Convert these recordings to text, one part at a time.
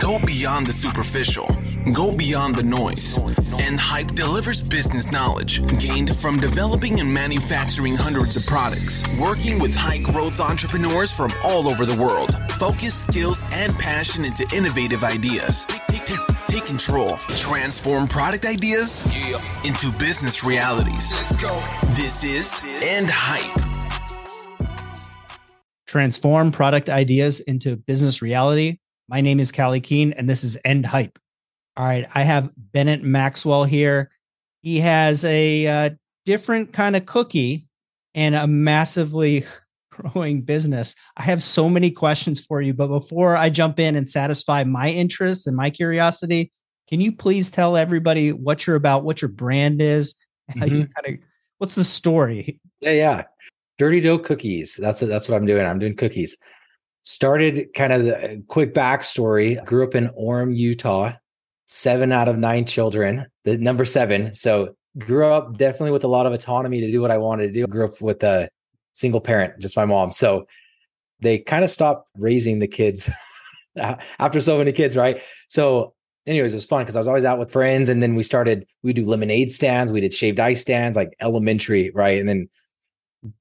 Go beyond the superficial. Go beyond the noise. End Hype delivers business knowledge gained from developing and manufacturing hundreds of products, working with high growth entrepreneurs from all over the world. Focus, skills, and passion into innovative ideas. Take, take, take control. Transform product ideas into business realities. This is End Hype. Transform product ideas into business reality. My name is Callie Keen, and this is End Hype. All right, I have Bennett Maxwell here. He has a uh, different kind of cookie and a massively growing business. I have so many questions for you, but before I jump in and satisfy my interests and my curiosity, can you please tell everybody what you're about, what your brand is, how mm-hmm. you kind of what's the story? Yeah, yeah. Dirty dough cookies. That's that's what I'm doing. I'm doing cookies. Started kind of the uh, quick backstory. Grew up in Orem, Utah. Seven out of nine children. The number seven. So grew up definitely with a lot of autonomy to do what I wanted to do. Grew up with a single parent, just my mom. So they kind of stopped raising the kids after so many kids, right? So anyways, it was fun because I was always out with friends. And then we started, we do lemonade stands, we did shaved ice stands, like elementary, right? And then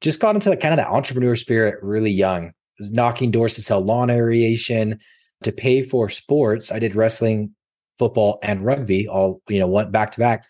just got into the, kind of that entrepreneur spirit really young. Knocking doors to sell lawn aeration, to pay for sports. I did wrestling, football, and rugby all, you know, went back to back.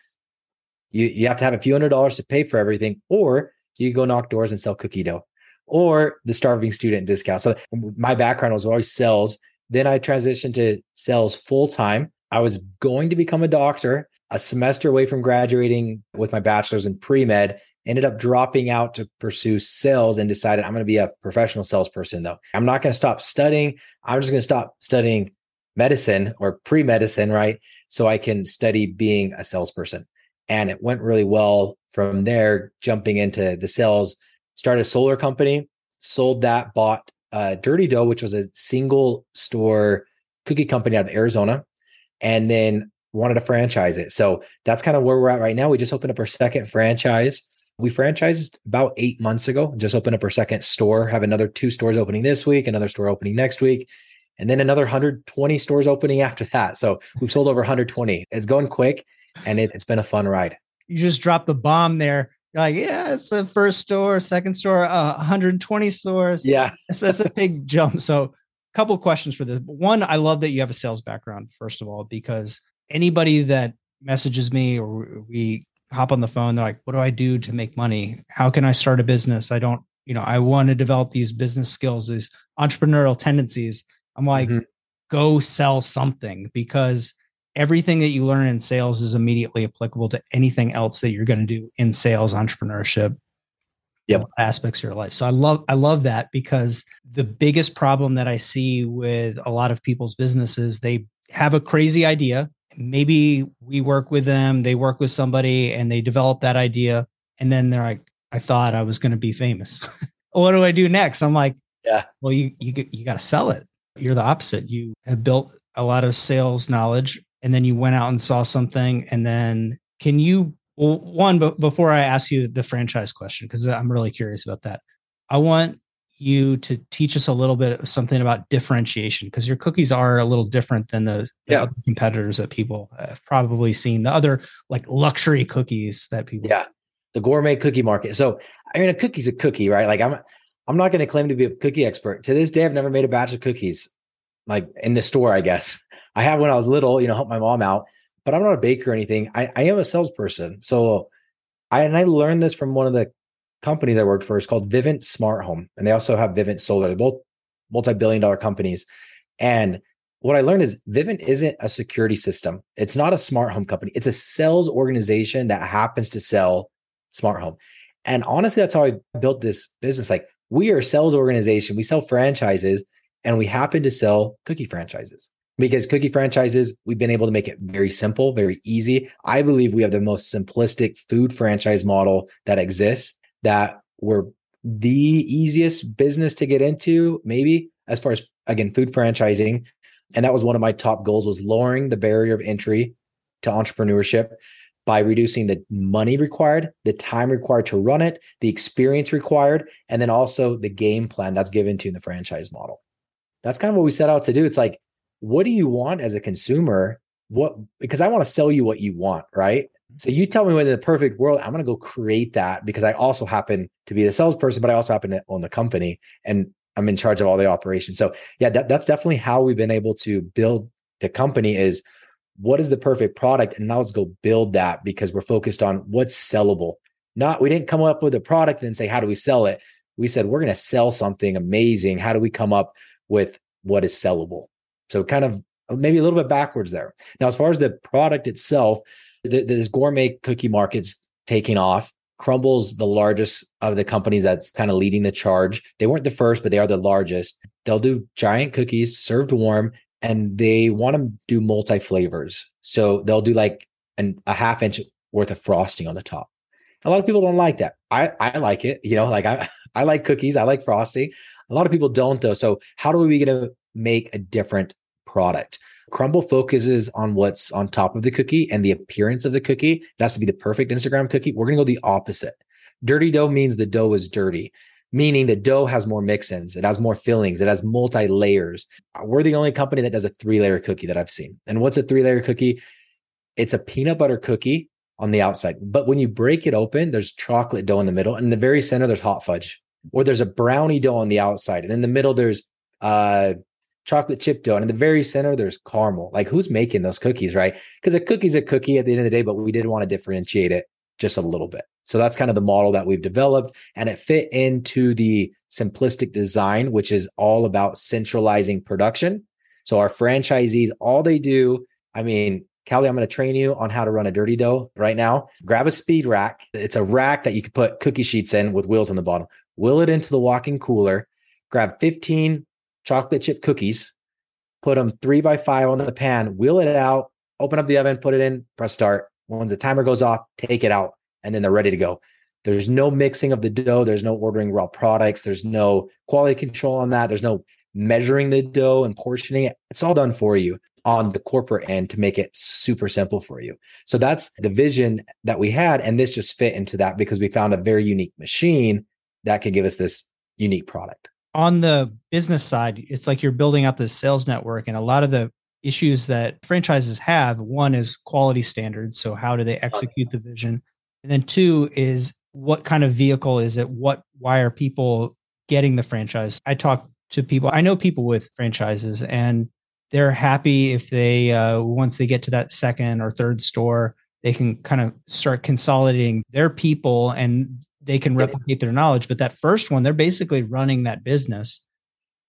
You you have to have a few hundred dollars to pay for everything, or you go knock doors and sell cookie dough, or the starving student discount. So my background was always sales. Then I transitioned to sales full time. I was going to become a doctor a semester away from graduating with my bachelor's in pre med ended up dropping out to pursue sales and decided I'm going to be a professional salesperson though. I'm not going to stop studying. I'm just going to stop studying medicine or pre-medicine, right? So I can study being a salesperson. And it went really well from there, jumping into the sales, started a solar company, sold that, bought uh, Dirty Dough, which was a single store cookie company out of Arizona, and then wanted to franchise it. So that's kind of where we're at right now. We just opened up our second franchise we franchised about eight months ago, just opened up our second store, have another two stores opening this week, another store opening next week, and then another 120 stores opening after that. So we've sold over 120. It's going quick and it, has been a fun ride. You just dropped the bomb there. You're like, yeah, it's the first store, second store, uh, 120 stores. Yeah. that's, that's a big jump. So, a couple questions for this. One, I love that you have a sales background, first of all, because anybody that messages me or we hop on the phone. They're like, what do I do to make money? How can I start a business? I don't, you know, I want to develop these business skills, these entrepreneurial tendencies. I'm like, mm-hmm. go sell something because everything that you learn in sales is immediately applicable to anything else that you're going to do in sales, entrepreneurship, yep. aspects of your life. So I love I love that because the biggest problem that I see with a lot of people's businesses, they have a crazy idea maybe we work with them, they work with somebody and they develop that idea. And then they're like, I thought I was going to be famous. what do I do next? I'm like, yeah, well, you, you, you got to sell it. You're the opposite. You have built a lot of sales knowledge and then you went out and saw something. And then can you, well, one, but before I ask you the franchise question, because I'm really curious about that, I want you to teach us a little bit of something about differentiation because your cookies are a little different than the, the yeah. competitors that people have probably seen the other like luxury cookies that people yeah. The gourmet cookie market. So i mean a cookie's a cookie right? Like i'm i'm not going to claim to be a cookie expert. To this day i've never made a batch of cookies like in the store i guess. I have when i was little you know help my mom out but i'm not a baker or anything. I, I am a salesperson. So I and I learned this from one of the company that I worked for is called Vivint Smart Home, and they also have Vivint Solar. They're both multi-billion dollar companies. And what I learned is Vivint isn't a security system. It's not a smart home company. It's a sales organization that happens to sell smart home. And honestly, that's how I built this business. Like we are a sales organization. We sell franchises and we happen to sell cookie franchises because cookie franchises, we've been able to make it very simple, very easy. I believe we have the most simplistic food franchise model that exists that were the easiest business to get into, maybe as far as again, food franchising. And that was one of my top goals was lowering the barrier of entry to entrepreneurship by reducing the money required, the time required to run it, the experience required, and then also the game plan that's given to in the franchise model. That's kind of what we set out to do. It's like what do you want as a consumer? What because I want to sell you what you want, right? So you tell me when in the perfect world, I'm going to go create that because I also happen to be the salesperson, but I also happen to own the company and I'm in charge of all the operations. So yeah, that, that's definitely how we've been able to build the company is what is the perfect product? And now let's go build that because we're focused on what's sellable. Not, we didn't come up with a product and say, how do we sell it? We said, we're going to sell something amazing. How do we come up with what is sellable? So kind of uh, maybe a little bit backwards there. Now, as far as the product itself, this gourmet cookie market's taking off. Crumbl's the largest of the companies that's kind of leading the charge. They weren't the first, but they are the largest. They'll do giant cookies served warm and they want to do multi flavors. So they'll do like an, a half inch worth of frosting on the top. A lot of people don't like that. I, I like it. You know, like I, I like cookies. I like frosting. A lot of people don't though. So how do we get to make a different product? Crumbl focuses on what's on top of the cookie and the appearance of the cookie. It has to be the perfect Instagram cookie. We're going to go the opposite. Dirty dough means the dough is dirty, meaning the dough has more mix-ins, it has more fillings, it has multi layers. We're the only company that does a three-layer cookie that I've seen. And what's a three-layer cookie? It's a peanut butter cookie on the outside, but when you break it open, there's chocolate dough in the middle, and in the very center there's hot fudge, or there's a brownie dough on the outside, and in the middle there's uh chocolate chip dough. And in the very center, there's caramel. Like who's making those cookies, right? Because a cookie's a cookie at the end of the day, but we did want to differentiate it just a little bit. So that's kind of the model that we've developed. And it fit into the simplistic design, which is all about centralizing production. So our franchisees, all they do, I mean, Callie, I'm going to train you on how to run a dirty dough right now. Grab a speed rack. It's a rack that you can put cookie sheets in with wheels on the bottom. Wheel it into the walk-in cooler. Grab 15 chocolate chip cookies, put them three by five on the pan, wheel it out, open up the oven, put it in, press start. When the timer goes off, take it out, and then they're ready to go. There's no mixing of the dough. There's no ordering raw products. There's no quality control on that. There's no measuring the dough and portioning it. It's all done for you on the corporate end to make it super simple for you. So that's the vision that we had. And this just fit into that because we found a very unique machine that could give us this unique product on the business side, it's like you're building out this sales network, and a lot of the issues that franchises have one is quality standards. So, how do they execute the vision? And then two is what kind of vehicle is it? What, why are people getting the franchise? I talk to people, I know people with franchises, and they're happy if they, uh, once they get to that second or third store, they can kind of start consolidating their people and they can replicate their knowledge. But that first one, they're basically running that business.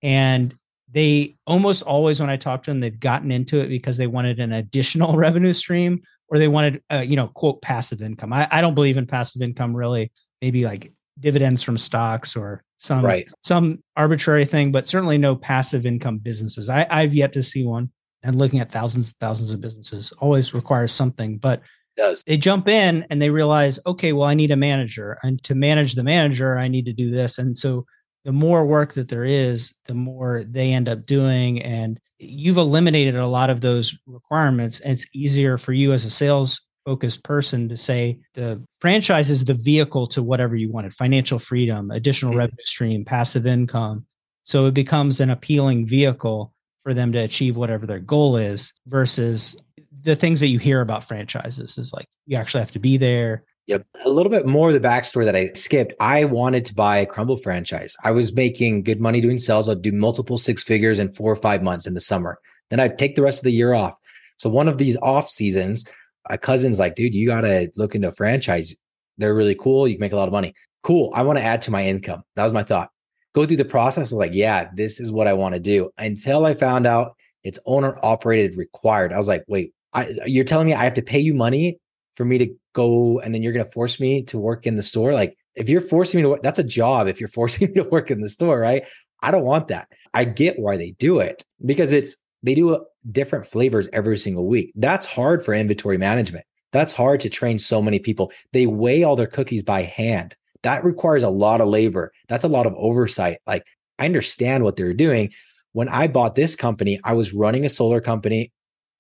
And they almost always, when I talk to them, they've gotten into it because they wanted an additional revenue stream or they wanted, uh, you know, quote, passive income. I, I don't believe in passive income really, maybe like dividends from stocks or some right. some arbitrary thing, but certainly no passive income businesses. I, I've yet to see one. And looking at thousands and thousands of businesses always requires something. But does. They jump in and they realize, okay, well, I need a manager. And to manage the manager, I need to do this. And so the more work that there is, the more they end up doing. And you've eliminated a lot of those requirements. And it's easier for you as a sales focused person to say the franchise is the vehicle to whatever you wanted financial freedom, additional mm-hmm. revenue stream, passive income. So it becomes an appealing vehicle for them to achieve whatever their goal is versus the things that you hear about franchises is like you actually have to be there. Yep. A little bit more of the backstory that I skipped. I wanted to buy a Crumbl franchise. I was making good money doing sales. I'd do multiple six figures in four or five months in the summer. Then I'd take the rest of the year off. So one of these off seasons, a cousin's like, dude, you got to look into a franchise. They're really cool. You can make a lot of money. Cool. I want to add to my income. That was my thought. Go through the process. I was like, yeah, this is what I want to do. Until I found out it's owner operated required. I was like, wait, I, you're telling me I have to pay you money for me to go and then you're going to force me to work in the store? Like if you're forcing me to work that's a job if you're forcing me to work in the store right? I don't want that. I get why they do it because it's they do uh, different flavors every single week. That's hard for inventory management. That's hard to train so many people. They weigh all their cookies by hand. That requires a lot of labor. That's a lot of oversight. Like i understand what they're doing. When i bought this company i was running a solar company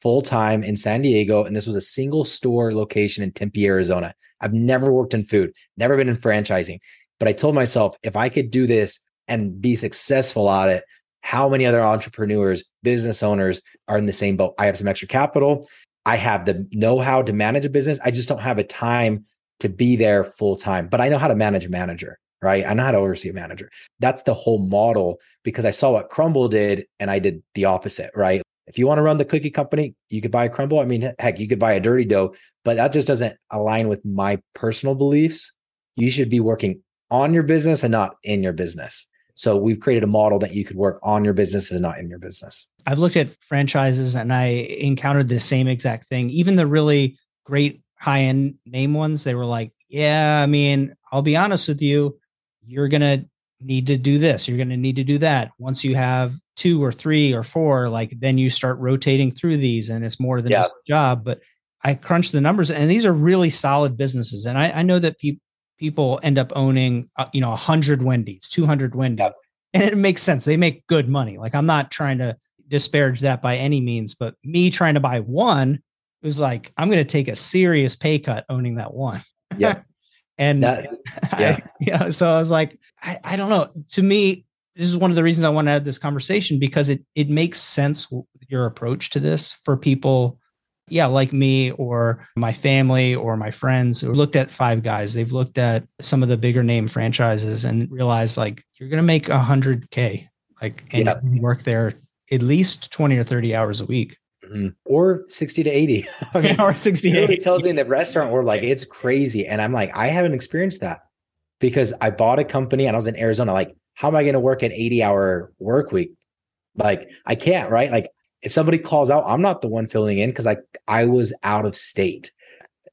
full time in San Diego, and this was a single store location in Tempe, Arizona. I've never worked in food, never been in franchising, but I told myself if I could do this and be successful at it, how many other entrepreneurs, business owners are in the same boat? I have some extra capital. I have the know how to manage a business. I just don't have a time to be there full time, but I know how to manage a manager, right? I know how to oversee a manager. That's the whole model because I saw what Crumbl did and I did the opposite, right? If you want to run the cookie company, you could buy a Crumbl. I mean, heck, you could buy a dirty dough, but that just doesn't align with my personal beliefs. You should be working on your business and not in your business. So we've created a model that you could work on your business and not in your business. I've looked at franchises and I encountered the same exact thing. Even the really great high end name ones, they were like, yeah, I mean, I'll be honest with you, you're going to need to do this. You're going to need to do that. Once you have two or three or four, like then you start rotating through these and it's more than yeah. a job. But I crunch the numbers and these are really solid businesses. And I, I know that people, people end up owning, uh, you know, 100 Wendy's, 200 Wendy's. Yep. And it makes sense. They make good money. Like I'm not trying to disparage that by any means, but me trying to buy one was like, I'm going to take a serious pay cut owning that one. Yeah. and that, yeah. I, yeah. So I was like, I, I don't know. To me, this is one of the reasons I want to have this conversation because it it makes sense your approach to this for people yeah, like me or my family or my friends who looked at Five Guys, they've looked at some of the bigger name franchises and realized like you're going to make a hundred K, like, and yeah. work there at least 20 or 30 hours a week. Mm-hmm. Or 60 to 80. I mean, or 60 to 80. tells me in the restaurant world, like, it's crazy. And I'm like, I haven't experienced that because I bought a company and I was in Arizona. Like, how am I going to work an 80 hour work week? Like, I can't, right? Like, if somebody calls out, I'm not the one filling in because I I was out of state.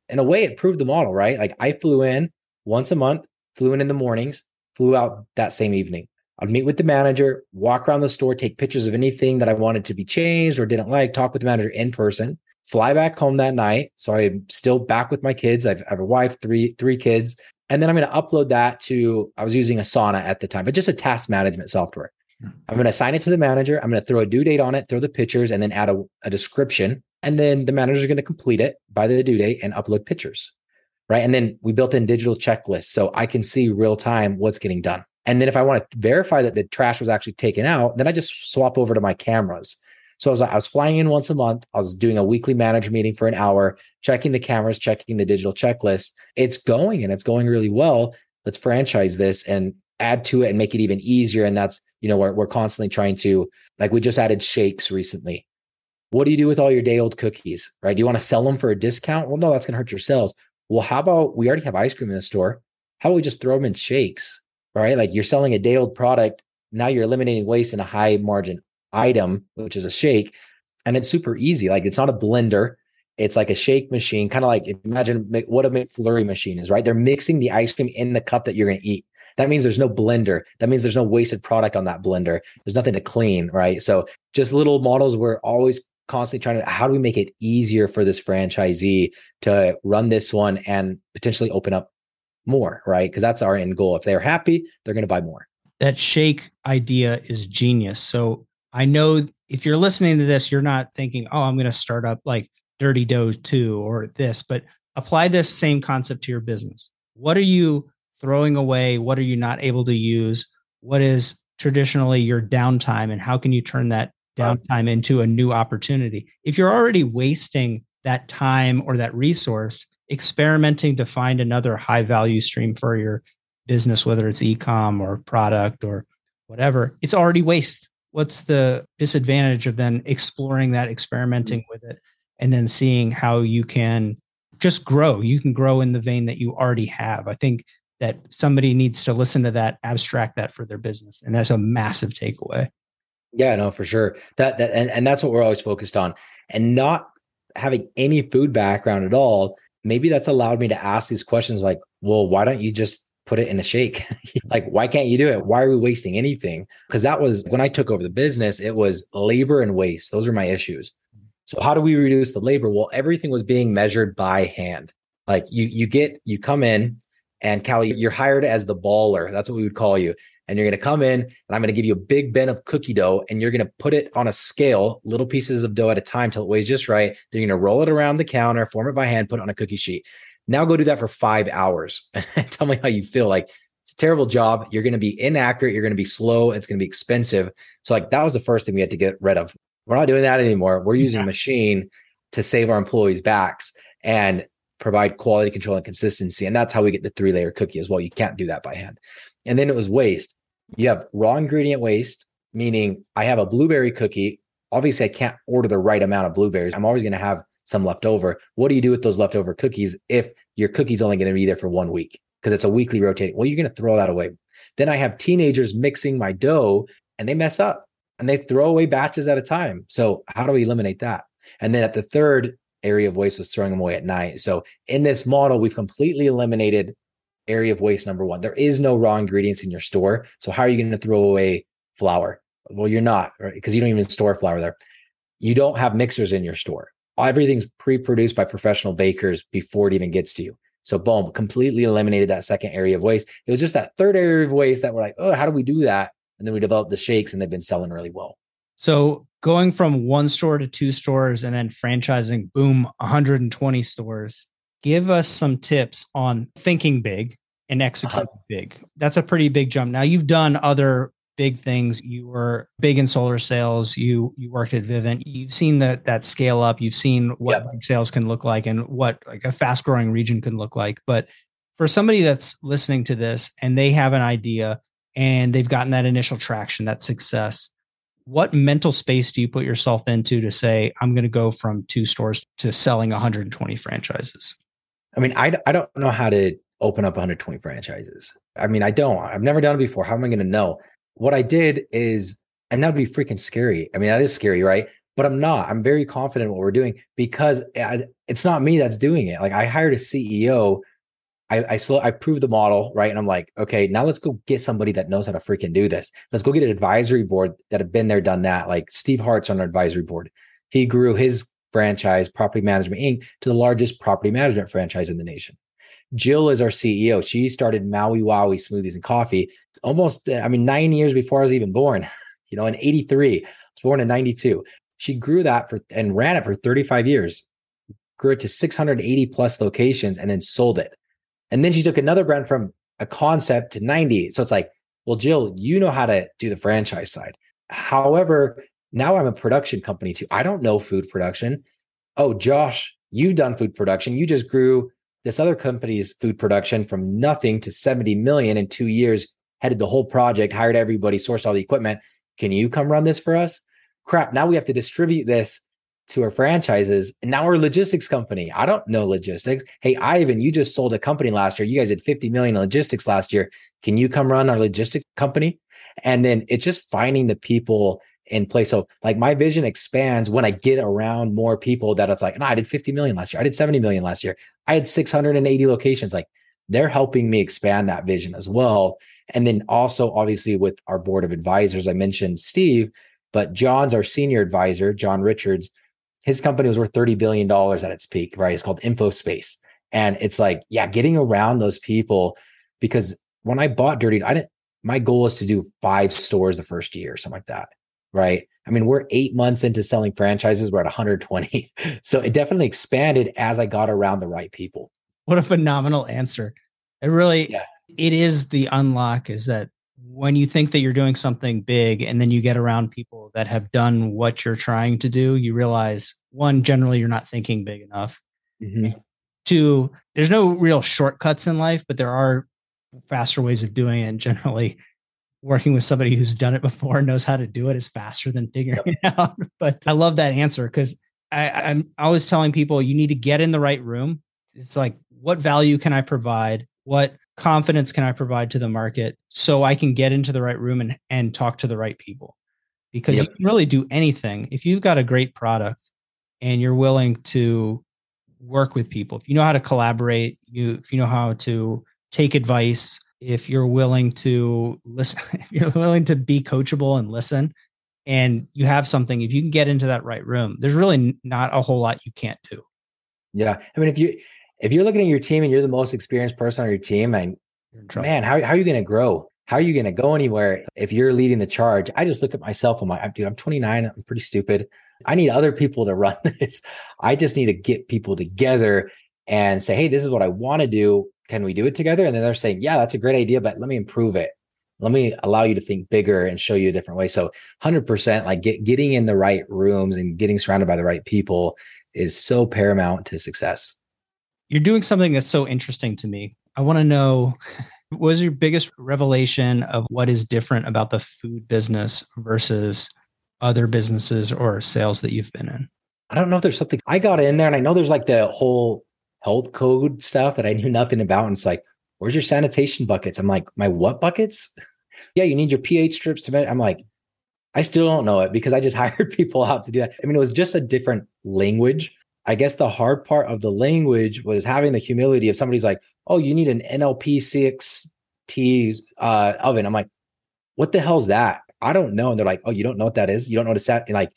In a way, it proved the model, right? Like I flew in once a month, flew in in the mornings, flew out that same evening. I'd meet with the manager, walk around the store, take pictures of anything that I wanted to be changed or didn't like, talk with the manager in person, fly back home that night. So I'm still back with my kids. I've, I have a wife, three three kids, and then I'm going to upload that to. I was using Asana at the time, but just a task management software. Hmm. I'm going to assign it to the manager. I'm going to throw a due date on it, throw the pictures, and then add a, a description. And then the manager is going to complete it by the due date and upload pictures. Right. And then we built in digital checklists so I can see real time what's getting done. And then if I want to verify that the trash was actually taken out, then I just swap over to my cameras. So I was, I was flying in once a month. I was doing a weekly manager meeting for an hour, checking the cameras, checking the digital checklist. It's going and it's going really well. Let's franchise this and add to it and make it even easier. And that's, you know, we're, we're constantly trying to, like, we just added shakes recently. What do you do with all your day old cookies, right? Do you want to sell them for a discount? Well, no, that's going to hurt your sales. Well, how about we already have ice cream in the store? How about we just throw them in shakes, right? Like you're selling a day old product. Now you're eliminating waste in a high margin item, which is a shake. And it's super easy. Like it's not a blender. It's like a shake machine, kind of like imagine what a McFlurry machine is, right? They're mixing the ice cream in the cup that you're going to eat. That means there's no blender. That means there's no wasted product on that blender. There's nothing to clean, right? So just little models. We're always constantly trying to how do we make it easier for this franchisee to run this one and potentially open up more, right? Because that's our end goal. If they're happy, they're going to buy more. That shake idea is genius. So I know if you're listening to this, you're not thinking, oh, I'm going to start up like Dirty Dough 2 or this, but apply this same concept to your business. What are you throwing away? What are you not able to use? What is traditionally your downtime? And how can you turn that downtime into a new opportunity? If you're already wasting that time or that resource, experimenting to find another high value stream for your business, whether it's e-com or product or whatever, it's already waste. What's the disadvantage of then exploring that, experimenting mm-hmm. with it, and then seeing how you can just grow? You can grow in the vein that you already have. I think that somebody needs to listen to that, abstract that for their business. And that's a massive takeaway. Yeah, no, for sure. That that and, and that's what we're always focused on. And not having any food background at all, maybe that's allowed me to ask these questions like, well, why don't you just put it in a shake? like, why can't you do it? Why are we wasting anything? Because that was when I took over the business, it was labor and waste. Those are my issues. So how do we reduce the labor? Well, everything was being measured by hand. Like you you get you come in, and Callie, you're hired as the baller. That's what we would call you. And you're going to come in and I'm going to give you a big bin of cookie dough and you're going to put it on a scale, little pieces of dough at a time till it weighs just right. Then you're going to roll it around the counter, form it by hand, put it on a cookie sheet. Now go do that for five hours and tell me how you feel. Like It's a terrible job. You're going to be inaccurate. You're going to be slow. It's going to be expensive. So like that was the first thing we had to get rid of. We're not doing that anymore. We're using yeah. a machine to save our employees' backs and provide quality control and consistency. And that's how we get the three layer cookie as well. You can't do that by hand. And then it was waste. You have raw ingredient waste, meaning I have a blueberry cookie. Obviously, I can't order the right amount of blueberries. I'm always going to have some left over. What do you do with those leftover cookies if your cookie's only going to be there for one week because it's a weekly rotating? Well, you're going to throw that away. Then I have teenagers mixing my dough and they mess up and they throw away batches at a time. So how do we eliminate that? And then at the third area of waste was throwing them away at night. So in this model, we've completely eliminated area of waste number one. There is no raw ingredients in your store. So how are you going to throw away flour? Well, you're not, right? Because you don't even store flour there. You don't have mixers in your store. Everything's pre-produced by professional bakers before it even gets to you. So boom, completely eliminated that second area of waste. It was just that third area of waste that we're like, oh, how do we do that? And then we developed the shakes and they've been selling really well. So going from one store to two stores and then franchising, boom, 120 stores. Give us some tips on thinking big and executing uh-huh. big. That's a pretty big jump. Now you've done other big things. You were big in solar sales. You you worked at Vivint. You've seen that that scale up. You've seen what yep. sales can look like and what like a fast growing region can look like. But for somebody that's listening to this and they have an idea and they've gotten that initial traction, that success, what mental space do you put yourself into to say i'm going to go from two stores to selling 120 franchises i mean I, I don't know how to open up 120 franchises i mean i don't i've never done it before how am i going to know what i did is and that would be freaking scary i mean that is scary right but i'm not i'm very confident what we're doing because eh, I, it's not me that's doing it like i hired a ceo I, I slow I proved the model, right? And I'm like, okay, now let's go get somebody that knows how to freaking do this. Let's go get an advisory board that have been there, done that. Like Steve Hart's on our advisory board. He grew his franchise, Property Management Inc., to the largest property management franchise in the nation. Jill is our CEO. She started Maui Wowi Smoothies and Coffee almost, I mean, nine years before I was even born, you know, in 83. I was born in 92. She grew that for and ran it for 35 years, grew it to 680 plus locations, and then sold it. And then she took another brand from a concept to 90. So it's like, well, Jill, you know how to do the franchise side. However, now I'm a production company too. I don't know food production. Oh, Josh, you've done food production. You just grew this other company's food production from nothing to 70 million in two years, headed the whole project, hired everybody, sourced all the equipment. Can you come run this for us? Crap. Now we have to distribute this to our franchises. And now we're a logistics company. I don't know logistics. Hey, Ivan, you just sold a company last year. You guys did 50 million in logistics last year. Can you come run our logistics company? And then it's just finding the people in place. So like my vision expands when I get around more people that it's like, no, I did 50 million last year. I did 70 million last year. I had 680 locations. Like they're helping me expand that vision as well. And then also obviously with our board of advisors, I mentioned Steve, but John's our senior advisor, John Richards his company was worth $30 billion at its peak, right? It's called InfoSpace. And it's like, yeah, getting around those people because when I bought Dirty, I didn't, my goal is to do five stores the first year, something like that. Right. I mean, we're eight months into selling franchises. We're at 120. so it definitely expanded as I got around the right people. What a phenomenal answer. It really, yeah. it is the unlock is that when you think that you're doing something big and then you get around people that have done what you're trying to do, you realize one, generally you're not thinking big enough. Mm-hmm. Two, there's no real shortcuts in life, but there are faster ways of doing it. And generally, working with somebody who's done it before and knows how to do it is faster than figuring yep. it out. But I love that answer because I'm always telling people you need to get in the right room. It's like, what value can I provide? What confidence can I provide to the market so I can get into the right room and, and talk to the right people? Because yep. you can really do anything. If you've got a great product and you're willing to work with people, if you know how to collaborate, you if you know how to take advice, if you're willing to listen, if you're willing to be coachable and listen, and you have something, if you can get into that right room, there's really not a whole lot you can't do. Yeah. I mean, if you if you're looking at your team and you're the most experienced person on your team, and man, how, how are you going to grow? How are you going to go anywhere if you're leading the charge? I just look at myself. I'm like, dude, I'm 29. I'm pretty stupid. I need other people to run this. I just need to get people together and say, hey, this is what I want to do. Can we do it together? And then they're saying, yeah, that's a great idea, but let me improve it. Let me allow you to think bigger and show you a different way. So 100% like get, getting in the right rooms and getting surrounded by the right people is so paramount to success. You're doing something that's so interesting to me. I want to know what was your biggest revelation of what is different about the food business versus other businesses or sales that you've been in? I don't know if there's something I got in there, and I know there's like the whole health code stuff that I knew nothing about. And it's like, where's your sanitation buckets? I'm like, my what buckets? yeah, you need your pH strips to. Med-. I'm like, I still don't know it because I just hired people out to do that. I mean, it was just a different language. I guess the hard part of the language was having the humility of somebody's like, oh, you need an NLP6T uh, oven. I'm like, what the hell's that? I don't know. And they're like, oh, you don't know what that is? You don't know what to set? And like,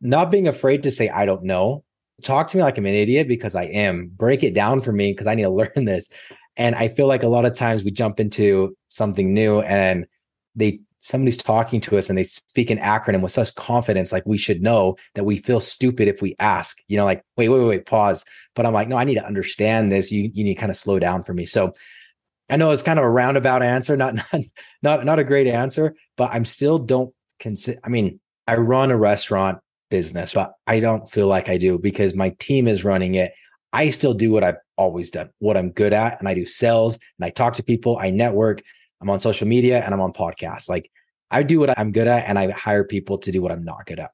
not being afraid to say, I don't know talk to me like I'm an idiot because I am. Break it down for me because I need to learn this. And I feel like a lot of times we jump into something new and they somebody's talking to us and they speak an acronym with such confidence, like we should know that we feel stupid if we ask, you know, like, wait, wait, wait, wait, pause. But I'm like, no, I need to understand this. You you need to kind of slow down for me. So I know it's kind of a roundabout answer, not not not not a great answer, but I'm still don't consider. I mean, I run a restaurant business, but I don't feel like I do because my team is running it. I still do what I've always done, what I'm good at, and I do sales and I talk to people, I network, I'm on social media and I'm on podcasts. Like I do what I'm good at and I hire people to do what I'm not good at.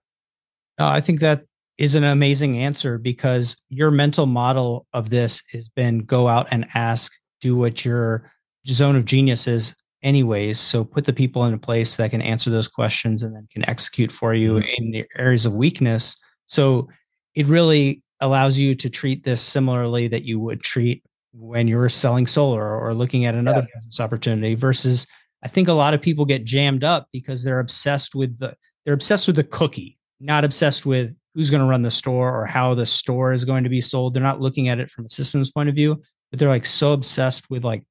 Uh, I think that is an amazing answer because your mental model of this has been go out and ask, do what your zone of genius is anyways. So put the people in a place that can answer those questions and then can execute for you mm-hmm. in the areas of weakness. So it really allows you to treat this similarly that you would treat when you're selling solar or looking at another yeah. business opportunity versus I think a lot of people get jammed up because they're obsessed with the they're obsessed with the cookie, not obsessed with who's going to run the store or how the store is going to be sold. They're not looking at it from a systems point of view, but they're like so obsessed with like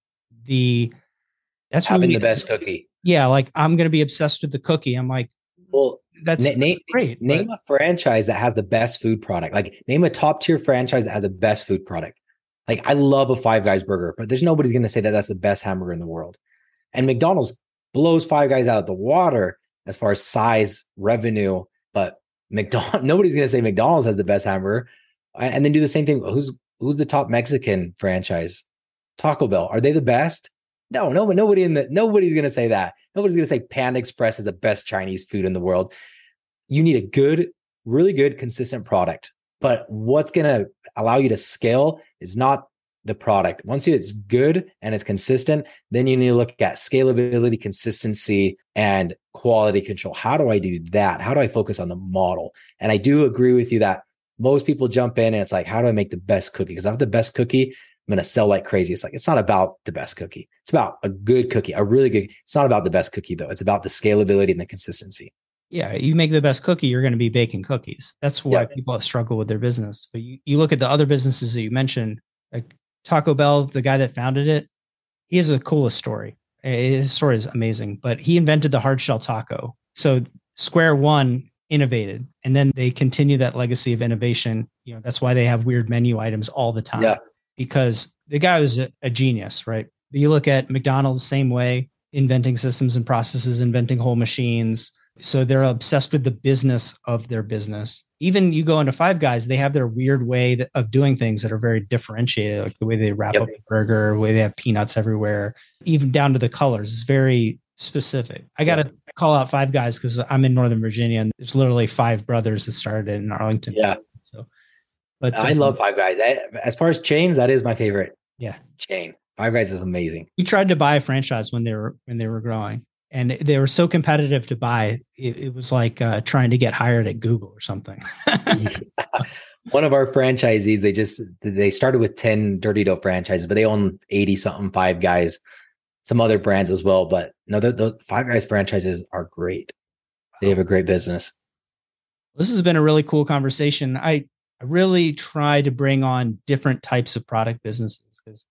the that's having the best cookie. Yeah, like I'm going to be obsessed with the cookie. I'm like, well, that's, na- that's great. Name but- a franchise that has the best food product. Like name a top tier franchise that has the best food product. Like I love a Five Guys burger, but there's nobody's going to say that that's the best hamburger in the world. And McDonald's blows Five Guys out of the water as far as size, revenue, but McDonald's nobody's going to say McDonald's has the best hamburger. And then do the same thing. Who's who's the top Mexican franchise? Taco Bell. Are they the best? No, no, nobody in the nobody's gonna say that. Nobody's gonna say Panda Express is the best Chinese food in the world. You need a good, really good, consistent product. But what's gonna allow you to scale is not the product. Once it's good and it's consistent, then you need to look at scalability, consistency, and quality control. How do I do that? How do I focus on the model? And I do agree with you that most people jump in and it's like, how do I make the best cookie? Because I have the best cookie, I'm going to sell like crazy. It's like, it's not about the best cookie. It's about a good cookie, a really good. It's not about the best cookie though. It's about the scalability and the consistency. Yeah. You make the best cookie, you're going to be baking cookies. That's why yeah. people struggle with their business. But you, you look at the other businesses that you mentioned, like Taco Bell, the guy that founded it, he has the coolest story. Eh, his story is amazing, but he invented the hard shell taco. So Square One innovated and then they continue that legacy of innovation. You know, that's why they have weird menu items all the time. Yeah because the guy was a, a genius, right? But you look at McDonald's same way, inventing systems and processes, inventing whole machines. So they're obsessed with the business of their business. Even you go into Five Guys, they have their weird way of doing things that are very differentiated, like the way they wrap yep. up a burger, the way they have peanuts everywhere, even down to the colors. It's very specific. I got to yep. call out Five Guys because I'm in Northern Virginia and there's literally five brothers that started in Arlington. Yeah. But I um, love Five Guys. I, as far as chains, that is my favorite. Yeah, chain. Five Guys is amazing. We tried to buy a franchise when they were when they were growing, and they were so competitive to buy. It, it was like uh, trying to get hired at Google or something. One of our franchisees, they just they started with ten Dirty Dough franchises, but they own eighty something Five Guys, some other brands as well. But no, the, the Five Guys franchises are great. They have a great business. This has been a really cool conversation. I I really try to bring on different types of product businesses because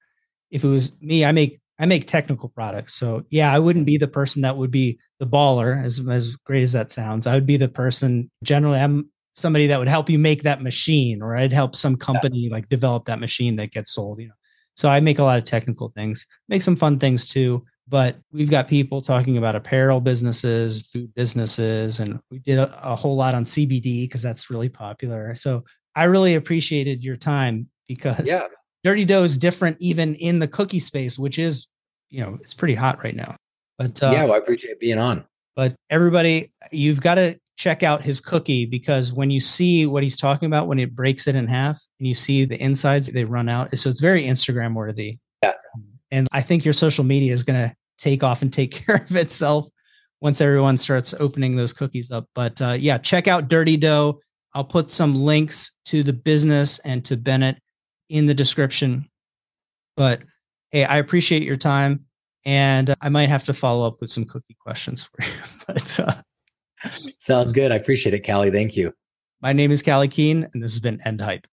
if it was me, I make I make technical products. So yeah, I wouldn't be the person that would be the baller, as as great as that sounds. I would be the person generally I'm somebody that would help you make that machine, or I'd help some company yeah. like develop that machine that gets sold, you know. So I make a lot of technical things, make some fun things too. But we've got people talking about apparel businesses, food businesses, and we did a, a whole lot on CBD because that's really popular. So I really appreciated your time because Yeah. Dirty Dough is different even in the cookie space, which is, you know, it's pretty hot right now. But uh, yeah, well, I appreciate being on. but everybody, you've got to check out his cookie because when you see what he's talking about, when it breaks it in half and you see the insides, they run out. So it's very Instagram worthy. Yeah. And I think your social media is going to take off and take care of itself once everyone starts opening those cookies up. But uh, yeah, check out Dirty Dough. I'll put some links to the business and to Bennett in the description. But hey, I appreciate your time. And I might have to follow up with some cookie questions for you. But uh, Sounds good. I appreciate it, Callie. Thank you. my name is Callie Keen, and this has been End Hype.